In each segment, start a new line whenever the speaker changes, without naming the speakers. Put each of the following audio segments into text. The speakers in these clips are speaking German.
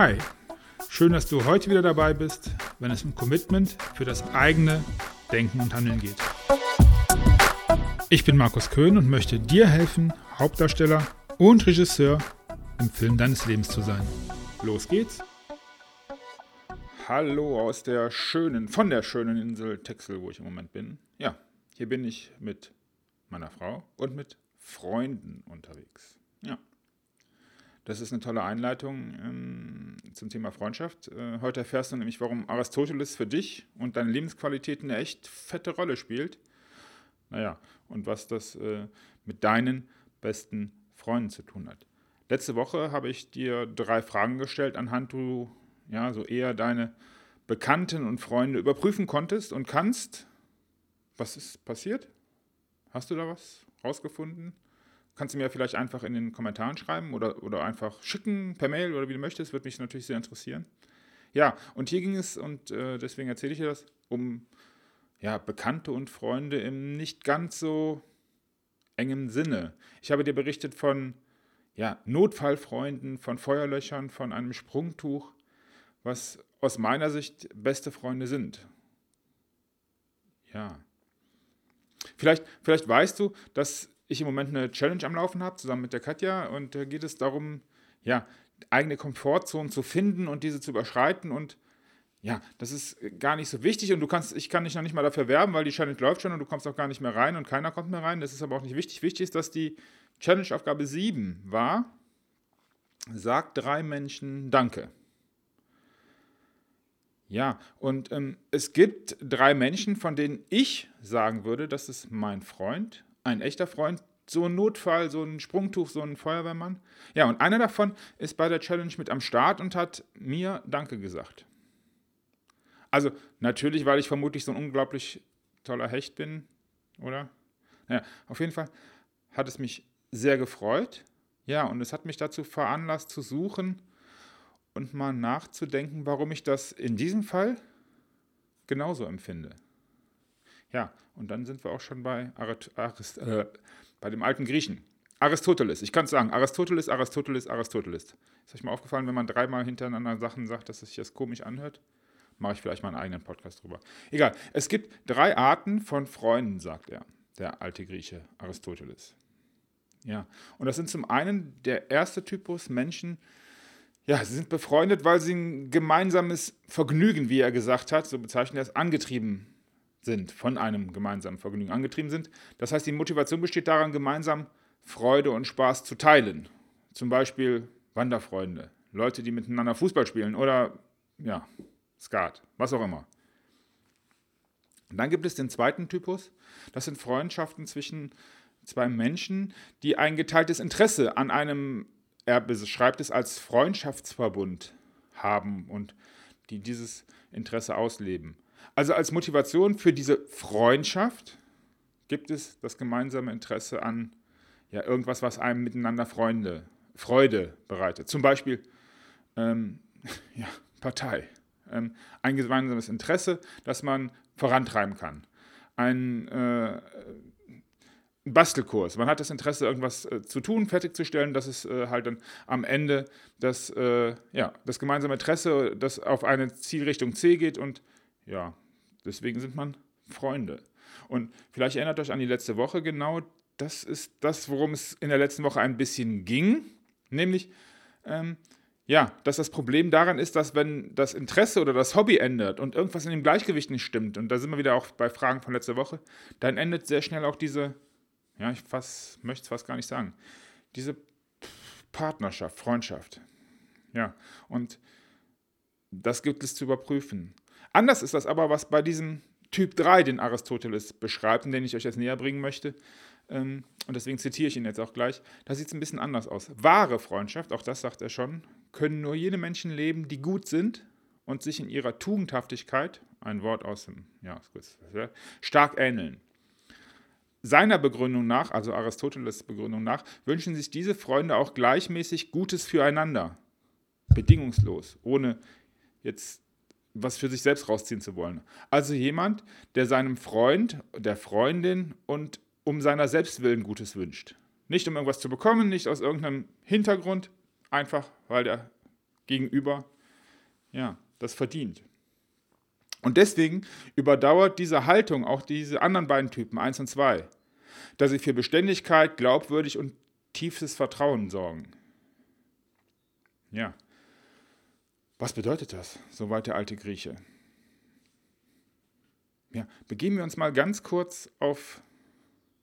Hi, schön, dass du heute wieder dabei bist, wenn es um Commitment für das eigene Denken und Handeln geht. Ich bin Markus Köhn und möchte dir helfen, Hauptdarsteller und Regisseur im Film deines Lebens zu sein. Los geht's! Hallo aus der schönen, von der schönen Insel Texel, wo ich im Moment bin. Ja, hier bin ich mit meiner Frau und mit Freunden unterwegs. Ja. Das ist eine tolle Einleitung ähm, zum Thema Freundschaft. Äh, heute erfährst du nämlich, warum Aristoteles für dich und deine Lebensqualitäten eine echt fette Rolle spielt. Naja, und was das äh, mit deinen besten Freunden zu tun hat. Letzte Woche habe ich dir drei Fragen gestellt, anhand du ja so eher deine Bekannten und Freunde überprüfen konntest und kannst. Was ist passiert? Hast du da was rausgefunden? Kannst du mir vielleicht einfach in den Kommentaren schreiben oder, oder einfach schicken per Mail oder wie du möchtest, würde mich natürlich sehr interessieren. Ja, und hier ging es, und äh, deswegen erzähle ich dir das, um ja, Bekannte und Freunde im nicht ganz so engem Sinne. Ich habe dir berichtet von ja, Notfallfreunden, von Feuerlöchern, von einem Sprungtuch, was aus meiner Sicht beste Freunde sind. Ja. Vielleicht, vielleicht weißt du, dass ich im Moment eine Challenge am Laufen habe, zusammen mit der Katja. Und da geht es darum, ja, eigene Komfortzonen zu finden und diese zu überschreiten. Und ja, das ist gar nicht so wichtig. Und du kannst, ich kann dich noch nicht mal dafür werben, weil die Challenge läuft schon und du kommst auch gar nicht mehr rein und keiner kommt mehr rein. Das ist aber auch nicht wichtig. Wichtig ist, dass die Challenge-Aufgabe 7 war, sag drei Menschen Danke. Ja, und ähm, es gibt drei Menschen, von denen ich sagen würde, das ist mein Freund, ein echter Freund, so ein Notfall, so ein Sprungtuch, so ein Feuerwehrmann. Ja, und einer davon ist bei der Challenge mit am Start und hat mir Danke gesagt. Also natürlich, weil ich vermutlich so ein unglaublich toller Hecht bin, oder? Ja, auf jeden Fall hat es mich sehr gefreut. Ja, und es hat mich dazu veranlasst zu suchen und mal nachzudenken, warum ich das in diesem Fall genauso empfinde. Ja, und dann sind wir auch schon bei, Arist äh, bei dem alten Griechen. Aristoteles, ich kann es sagen, Aristoteles, Aristoteles, Aristoteles. Ist euch mal aufgefallen, wenn man dreimal hintereinander Sachen sagt, dass es sich das komisch anhört? Mache ich vielleicht mal einen eigenen Podcast drüber. Egal, es gibt drei Arten von Freunden, sagt er, der alte Grieche Aristoteles. Ja, und das sind zum einen der erste Typus Menschen, ja, sie sind befreundet, weil sie ein gemeinsames Vergnügen, wie er gesagt hat, so bezeichnet er es, angetrieben sind, von einem gemeinsamen Vergnügen angetrieben sind. Das heißt, die Motivation besteht daran, gemeinsam Freude und Spaß zu teilen. Zum Beispiel Wanderfreunde, Leute, die miteinander Fußball spielen oder ja, Skat, was auch immer. Und dann gibt es den zweiten Typus, das sind Freundschaften zwischen zwei Menschen, die ein geteiltes Interesse an einem, er beschreibt es als Freundschaftsverbund haben und die dieses Interesse ausleben. Also als Motivation für diese Freundschaft gibt es das gemeinsame Interesse an ja, irgendwas, was einem miteinander Freunde, Freude bereitet. Zum Beispiel ähm, ja, Partei. Ähm, ein gemeinsames Interesse, das man vorantreiben kann. Ein äh, Bastelkurs. Man hat das Interesse, irgendwas äh, zu tun, fertigzustellen, dass es äh, halt dann am Ende das, äh, ja, das gemeinsame Interesse, das auf eine Zielrichtung C geht und ja, Deswegen sind man Freunde. Und vielleicht erinnert euch an die letzte Woche genau, das ist das, worum es in der letzten Woche ein bisschen ging. Nämlich, ähm, ja, dass das Problem daran ist, dass wenn das Interesse oder das Hobby ändert und irgendwas in dem Gleichgewicht nicht stimmt, und da sind wir wieder auch bei Fragen von letzter Woche, dann endet sehr schnell auch diese, ja, ich fast, möchte es fast gar nicht sagen, diese Partnerschaft, Freundschaft. Ja, und das gibt es zu überprüfen. Anders ist das aber, was bei diesem Typ 3, den Aristoteles beschreibt und den ich euch jetzt näher bringen möchte. Ähm, und deswegen zitiere ich ihn jetzt auch gleich. Da sieht es ein bisschen anders aus. Wahre Freundschaft, auch das sagt er schon, können nur jene Menschen leben, die gut sind und sich in ihrer Tugendhaftigkeit, ein Wort aus dem, ja, stark ähneln. Seiner Begründung nach, also Aristoteles Begründung nach, wünschen sich diese Freunde auch gleichmäßig Gutes füreinander. Bedingungslos, ohne jetzt was für sich selbst rausziehen zu wollen. Also jemand, der seinem Freund, der Freundin und um seiner Selbstwillen Gutes wünscht. Nicht um irgendwas zu bekommen, nicht aus irgendeinem Hintergrund, einfach weil der gegenüber ja, das verdient. Und deswegen überdauert diese Haltung auch diese anderen beiden Typen, 1 und 2, dass sie für Beständigkeit, glaubwürdig und tiefes Vertrauen sorgen. Ja. Was bedeutet das? Soweit der alte Grieche. Ja, begeben wir uns mal ganz kurz auf.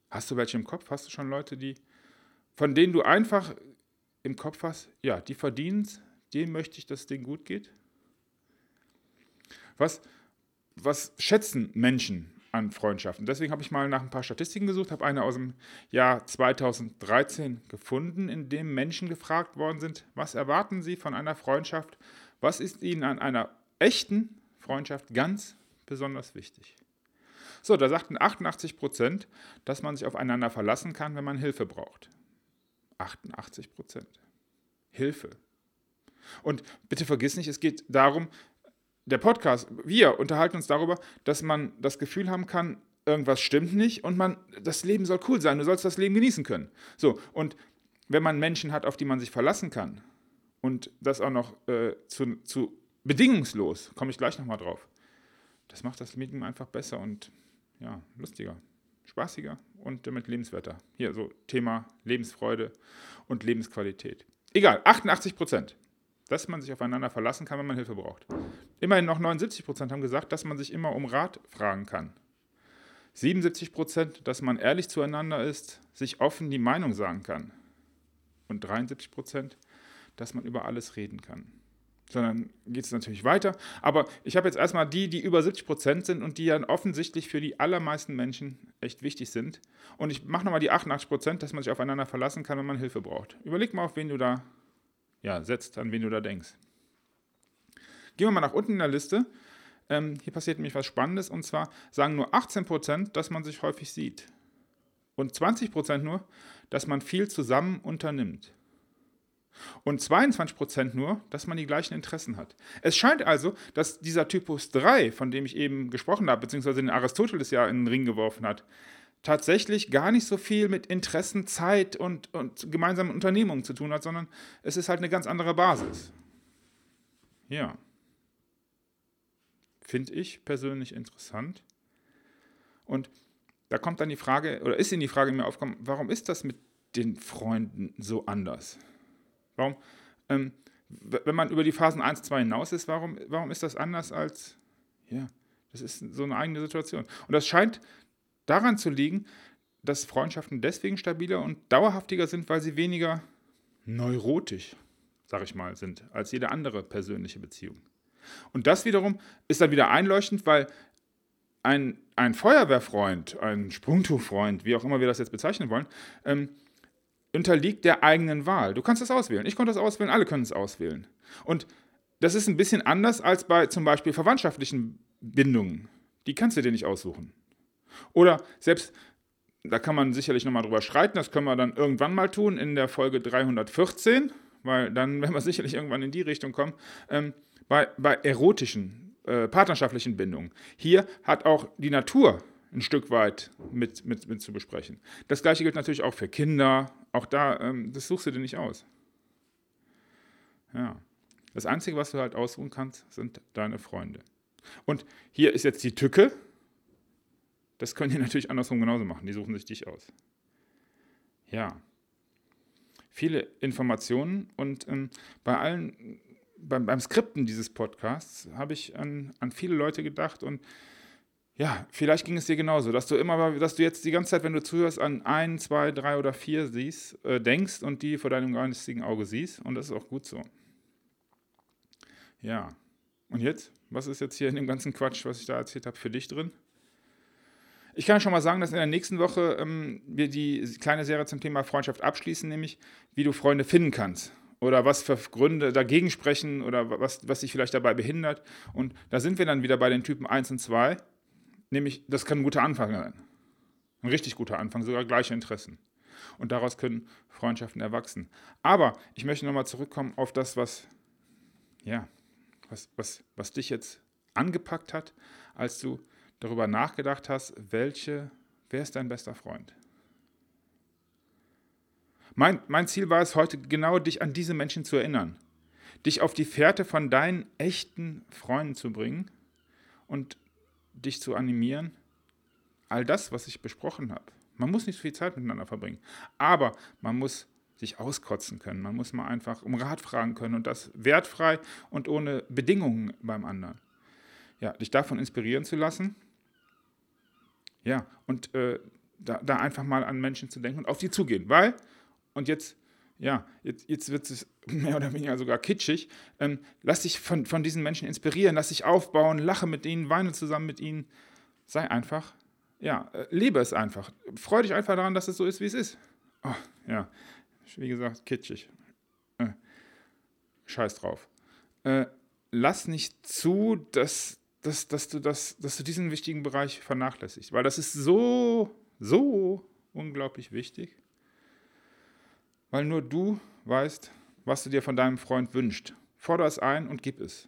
Hast du welche im Kopf? Hast du schon Leute, die, von denen du einfach im Kopf hast, ja, die verdienen es, denen möchte ich, dass es denen gut geht? Was, was schätzen Menschen an Freundschaften? Deswegen habe ich mal nach ein paar Statistiken gesucht, habe eine aus dem Jahr 2013 gefunden, in dem Menschen gefragt worden sind, was erwarten sie von einer Freundschaft? Was ist ihnen an einer echten Freundschaft ganz besonders wichtig? So, da sagten 88 Prozent, dass man sich aufeinander verlassen kann, wenn man Hilfe braucht. 88 Prozent. Hilfe. Und bitte vergiss nicht, es geht darum, der Podcast, wir unterhalten uns darüber, dass man das Gefühl haben kann, irgendwas stimmt nicht und man, das Leben soll cool sein, du sollst das Leben genießen können. So, und wenn man Menschen hat, auf die man sich verlassen kann und das auch noch äh, zu, zu bedingungslos, komme ich gleich nochmal drauf, das macht das Leben einfach besser und ja, lustiger, spaßiger und damit lebenswerter. Hier so Thema Lebensfreude und Lebensqualität. Egal, 88 Prozent dass man sich aufeinander verlassen kann, wenn man Hilfe braucht. Immerhin noch 79 Prozent haben gesagt, dass man sich immer um Rat fragen kann. 77 Prozent, dass man ehrlich zueinander ist, sich offen die Meinung sagen kann. Und 73 Prozent, dass man über alles reden kann. Sondern geht es natürlich weiter. Aber ich habe jetzt erstmal die, die über 70 Prozent sind und die ja offensichtlich für die allermeisten Menschen echt wichtig sind. Und ich mache nochmal die 88 Prozent, dass man sich aufeinander verlassen kann, wenn man Hilfe braucht. Überleg mal, auf wen du da ja, setzt, an wen du da denkst. Gehen wir mal nach unten in der Liste. Ähm, hier passiert nämlich was Spannendes und zwar sagen nur 18%, dass man sich häufig sieht. Und 20% nur, dass man viel zusammen unternimmt. Und 22% nur, dass man die gleichen Interessen hat. Es scheint also, dass dieser Typus 3, von dem ich eben gesprochen habe, beziehungsweise den Aristoteles ja in den Ring geworfen hat, tatsächlich gar nicht so viel mit Interessen, Zeit und, und gemeinsamen Unternehmungen zu tun hat, sondern es ist halt eine ganz andere Basis. Ja. Finde ich persönlich interessant. Und da kommt dann die Frage, oder ist in die Frage mir aufgekommen, warum ist das mit den Freunden so anders? Warum, ähm, wenn man über die Phasen 1, 2 hinaus ist, warum, warum ist das anders als, ja, das ist so eine eigene Situation. Und das scheint daran zu liegen, dass Freundschaften deswegen stabiler und dauerhaftiger sind, weil sie weniger neurotisch, sag ich mal, sind als jede andere persönliche Beziehung. Und das wiederum ist dann wieder einleuchtend, weil ein, ein Feuerwehrfreund, ein Sprungtuchfreund, wie auch immer wir das jetzt bezeichnen wollen, ähm, unterliegt der eigenen Wahl. Du kannst es auswählen. Ich konnte es auswählen, alle können es auswählen. Und das ist ein bisschen anders als bei zum Beispiel verwandtschaftlichen Bindungen. Die kannst du dir nicht aussuchen. Oder selbst, da kann man sicherlich nochmal drüber streiten, das können wir dann irgendwann mal tun in der Folge 314, weil dann werden wir sicherlich irgendwann in die Richtung kommen, ähm, bei, bei erotischen, äh, partnerschaftlichen Bindungen. Hier hat auch die Natur ein Stück weit mit, mit, mit zu besprechen. Das gleiche gilt natürlich auch für Kinder. Auch da, ähm, das suchst du dir nicht aus. Ja. Das Einzige, was du halt ausruhen kannst, sind deine Freunde. Und hier ist jetzt die Tücke. Das können die natürlich andersrum genauso machen. Die suchen sich dich aus. Ja. Viele Informationen und ähm, bei allen, beim, beim Skripten dieses Podcasts habe ich an, an viele Leute gedacht und ja, vielleicht ging es dir genauso, dass du immer, dass du jetzt die ganze Zeit, wenn du zuhörst, an ein, zwei, drei oder vier siehst, äh, denkst und die vor deinem geistigen Auge siehst. Und das ist auch gut so. Ja. Und jetzt? Was ist jetzt hier in dem ganzen Quatsch, was ich da erzählt habe, für dich drin? Ich kann schon mal sagen, dass in der nächsten Woche ähm, wir die kleine Serie zum Thema Freundschaft abschließen, nämlich wie du Freunde finden kannst oder was für Gründe dagegen sprechen oder was, was dich vielleicht dabei behindert. Und da sind wir dann wieder bei den Typen 1 und 2, nämlich das kann ein guter Anfang sein. Ein richtig guter Anfang, sogar gleiche Interessen. Und daraus können Freundschaften erwachsen. Aber ich möchte nochmal zurückkommen auf das, was, ja, was, was, was dich jetzt angepackt hat, als du darüber nachgedacht hast, welche, wer ist dein bester Freund? Mein, mein Ziel war es heute genau, dich an diese Menschen zu erinnern. dich auf die Fährte von deinen echten Freunden zu bringen und dich zu animieren, all das, was ich besprochen habe. Man muss nicht viel Zeit miteinander verbringen, aber man muss sich auskotzen können. Man muss mal einfach um Rat fragen können und das wertfrei und ohne Bedingungen beim anderen. Ja, dich davon inspirieren zu lassen. Ja, und äh, da, da, einfach mal an Menschen zu denken und auf die zugehen. Weil, und jetzt, ja, jetzt, jetzt wird es mehr oder weniger sogar kitschig, ähm, lass dich von, von diesen Menschen inspirieren, lass dich aufbauen, lache mit ihnen, weine zusammen mit ihnen. Sei einfach, ja, äh, liebe es einfach. Freu dich einfach daran, dass es so ist, wie es ist. Oh, ja, wie gesagt, kitschig. Äh, scheiß drauf. Äh, lass nicht zu, dass, dass, dass, du das, dass du diesen wichtigen Bereich vernachlässigst, weil das ist so, so unglaublich wichtig, weil nur du weißt, was du dir von deinem Freund wünschst. Fordere es ein und gib es.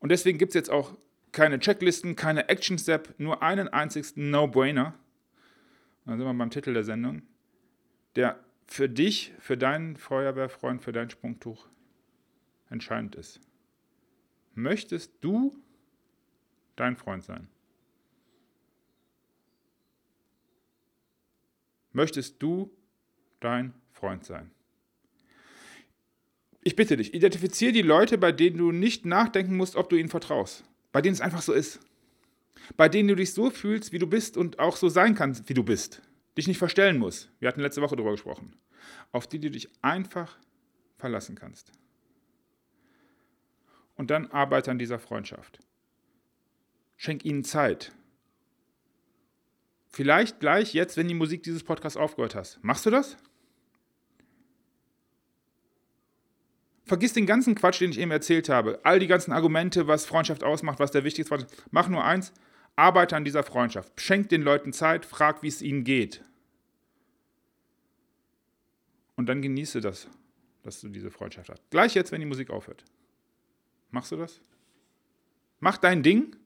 Und deswegen gibt es jetzt auch keine Checklisten, keine Action-Step, nur einen einzigsten No-Brainer. Da sind wir beim Titel der Sendung der für dich, für deinen Feuerwehrfreund, für dein Sprungtuch entscheidend ist. Möchtest du dein Freund sein? Möchtest du dein Freund sein? Ich bitte dich, identifiziere die Leute, bei denen du nicht nachdenken musst, ob du ihnen vertraust. Bei denen es einfach so ist. Bei denen du dich so fühlst, wie du bist und auch so sein kannst, wie du bist dich nicht verstellen musst. Wir hatten letzte Woche darüber gesprochen. Auf die du dich einfach verlassen kannst. Und dann arbeite an dieser Freundschaft. Schenk ihnen Zeit. Vielleicht gleich jetzt, wenn die Musik dieses Podcasts aufgehört hast. Machst du das? Vergiss den ganzen Quatsch, den ich eben erzählt habe. All die ganzen Argumente, was Freundschaft ausmacht, was der wichtigste ist. Mach nur eins, Arbeite an dieser Freundschaft. Schenk den Leuten Zeit, frag, wie es ihnen geht. Und dann genieße das, dass du diese Freundschaft hast. Gleich jetzt, wenn die Musik aufhört. Machst du das? Mach dein Ding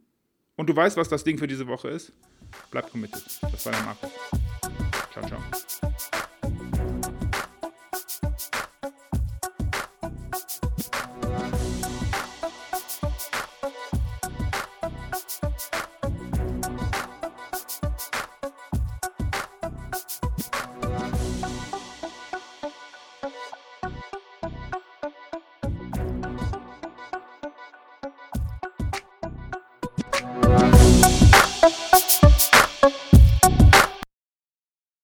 und du weißt, was das Ding für diese Woche ist. Bleib committed. Das war der Marco. Ciao, ciao.